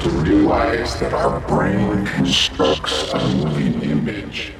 to realize that our brain constructs a moving image.